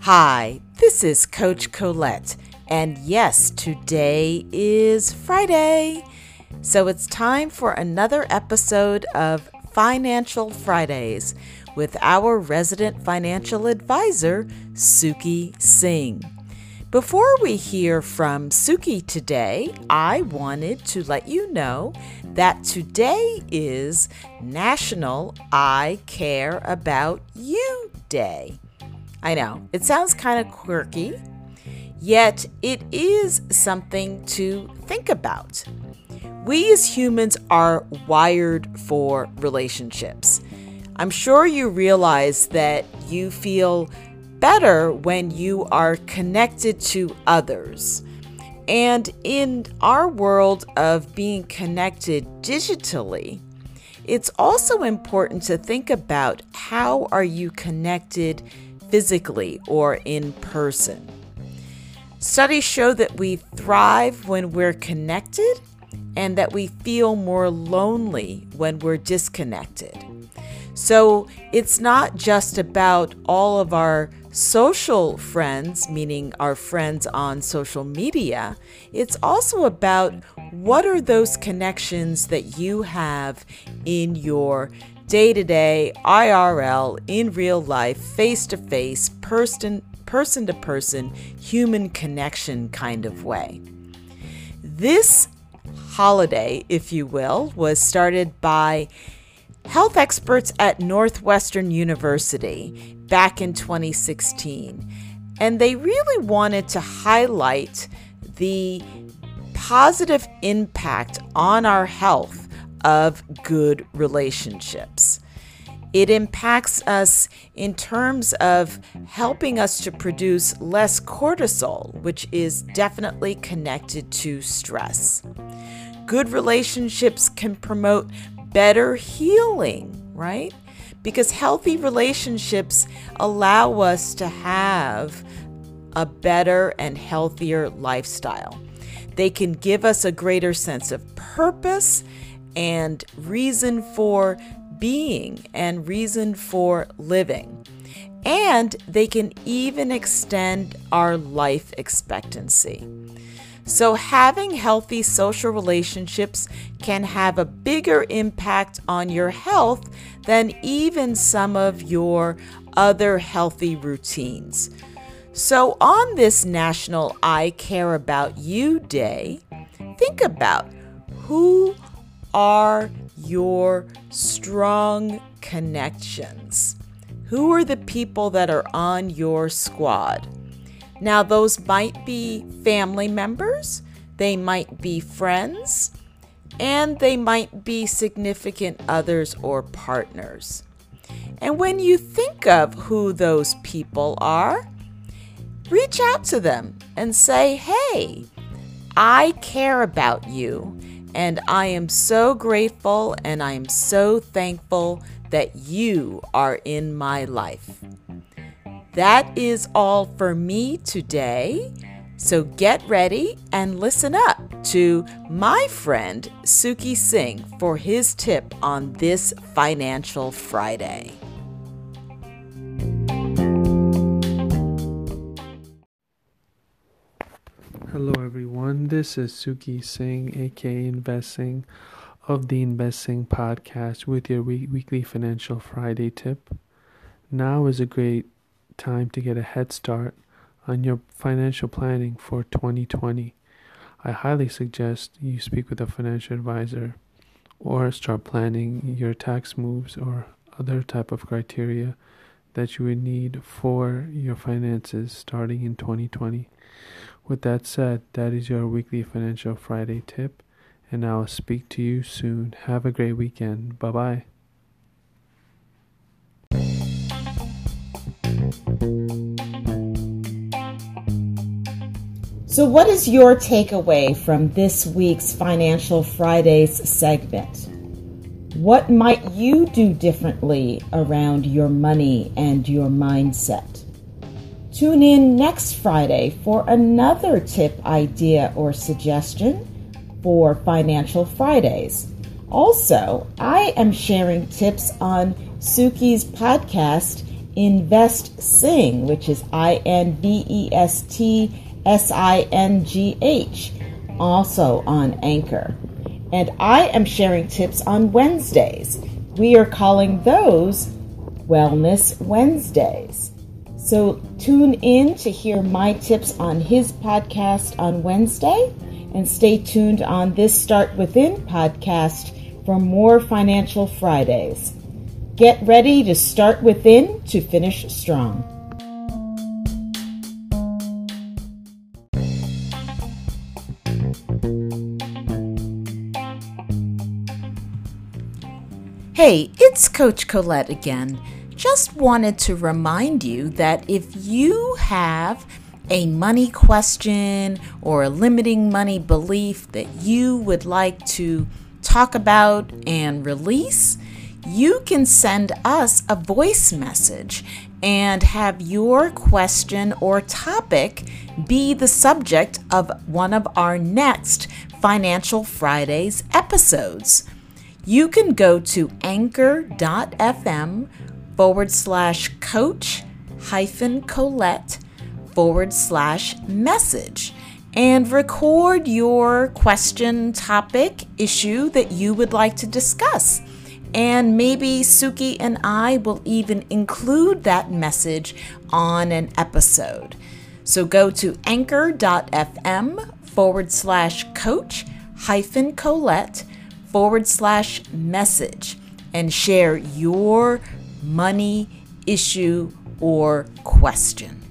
Hi, this is Coach Colette, and yes, today is Friday. So it's time for another episode of Financial Fridays with our resident financial advisor, Suki Singh. Before we hear from Suki today, I wanted to let you know that today is National I Care About You Day. I know, it sounds kind of quirky, yet it is something to think about. We as humans are wired for relationships. I'm sure you realize that you feel better when you are connected to others. And in our world of being connected digitally, it's also important to think about how are you connected physically or in person. Studies show that we thrive when we're connected and that we feel more lonely when we're disconnected. So it's not just about all of our social friends, meaning our friends on social media, it's also about what are those connections that you have in your day to day, IRL, in real life, face to face, person to person, human connection kind of way. This holiday, if you will, was started by health experts at Northwestern University back in 2016. And they really wanted to highlight the positive impact on our health of good relationships. It impacts us in terms of helping us to produce less cortisol, which is definitely connected to stress. Good relationships can promote better healing, right? Because healthy relationships allow us to have a better and healthier lifestyle. They can give us a greater sense of purpose and reason for being and reason for living. And they can even extend our life expectancy. So, having healthy social relationships can have a bigger impact on your health than even some of your other healthy routines. So, on this National I Care About You Day, think about who are your strong connections? Who are the people that are on your squad? Now, those might be family members, they might be friends, and they might be significant others or partners. And when you think of who those people are, reach out to them and say, Hey, I care about you and I am so grateful and I am so thankful that you are in my life. That is all for me today. So get ready and listen up to my friend Suki Singh for his tip on this Financial Friday. Hello, everyone. This is Suki Singh, aka Invest Singh, of the Invest Singh Podcast with your weekly Financial Friday tip. Now is a great time to get a head start on your financial planning for 2020. I highly suggest you speak with a financial advisor or start planning your tax moves or other type of criteria that you would need for your finances starting in 2020. With that said, that is your weekly Financial Friday tip, and I'll speak to you soon. Have a great weekend. Bye bye. So, what is your takeaway from this week's Financial Fridays segment? What might you do differently around your money and your mindset? Tune in next Friday for another tip, idea, or suggestion for Financial Fridays. Also, I am sharing tips on Suki's podcast, Invest Singh, which is I N V E S T S I N G H, also on Anchor. And I am sharing tips on Wednesdays. We are calling those Wellness Wednesdays. So tune in to hear my tips on his podcast on Wednesday and stay tuned on this Start Within podcast for more Financial Fridays. Get ready to start within to finish strong. Hey, it's Coach Colette again. Just wanted to remind you that if you have a money question or a limiting money belief that you would like to talk about and release, you can send us a voice message and have your question or topic be the subject of one of our next Financial Fridays episodes. You can go to anchor.fm forward slash coach hyphen Colette forward slash message and record your question, topic, issue that you would like to discuss. And maybe Suki and I will even include that message on an episode. So go to anchor.fm forward slash coach hyphen Colette forward slash message and share your money issue or question.